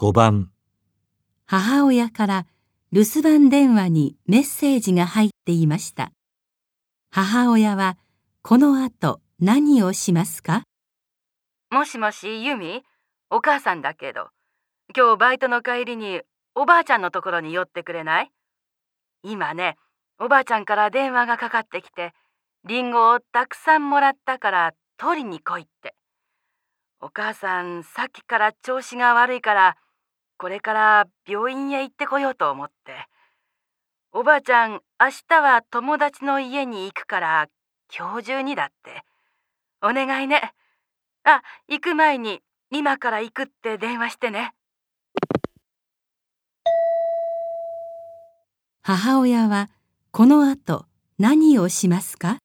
5番。母親から留守番電話にメッセージが入っていました。母親はこの後何をしますか？もしもし、ユミ？お母さんだけど、今日バイトの帰りにおばあちゃんのところに寄ってくれない？今ね、おばあちゃんから電話がかかってきて、リンゴをたくさんもらったから取りに来いって。お母さん、さっきから調子が悪いから、これから病院へ行ってこようと思って。おばあちゃん、明日は友達の家に行くから、今日中にだって。お願いね。あ、行く前に今から行くって電話してね。母親はこの後何をしますか？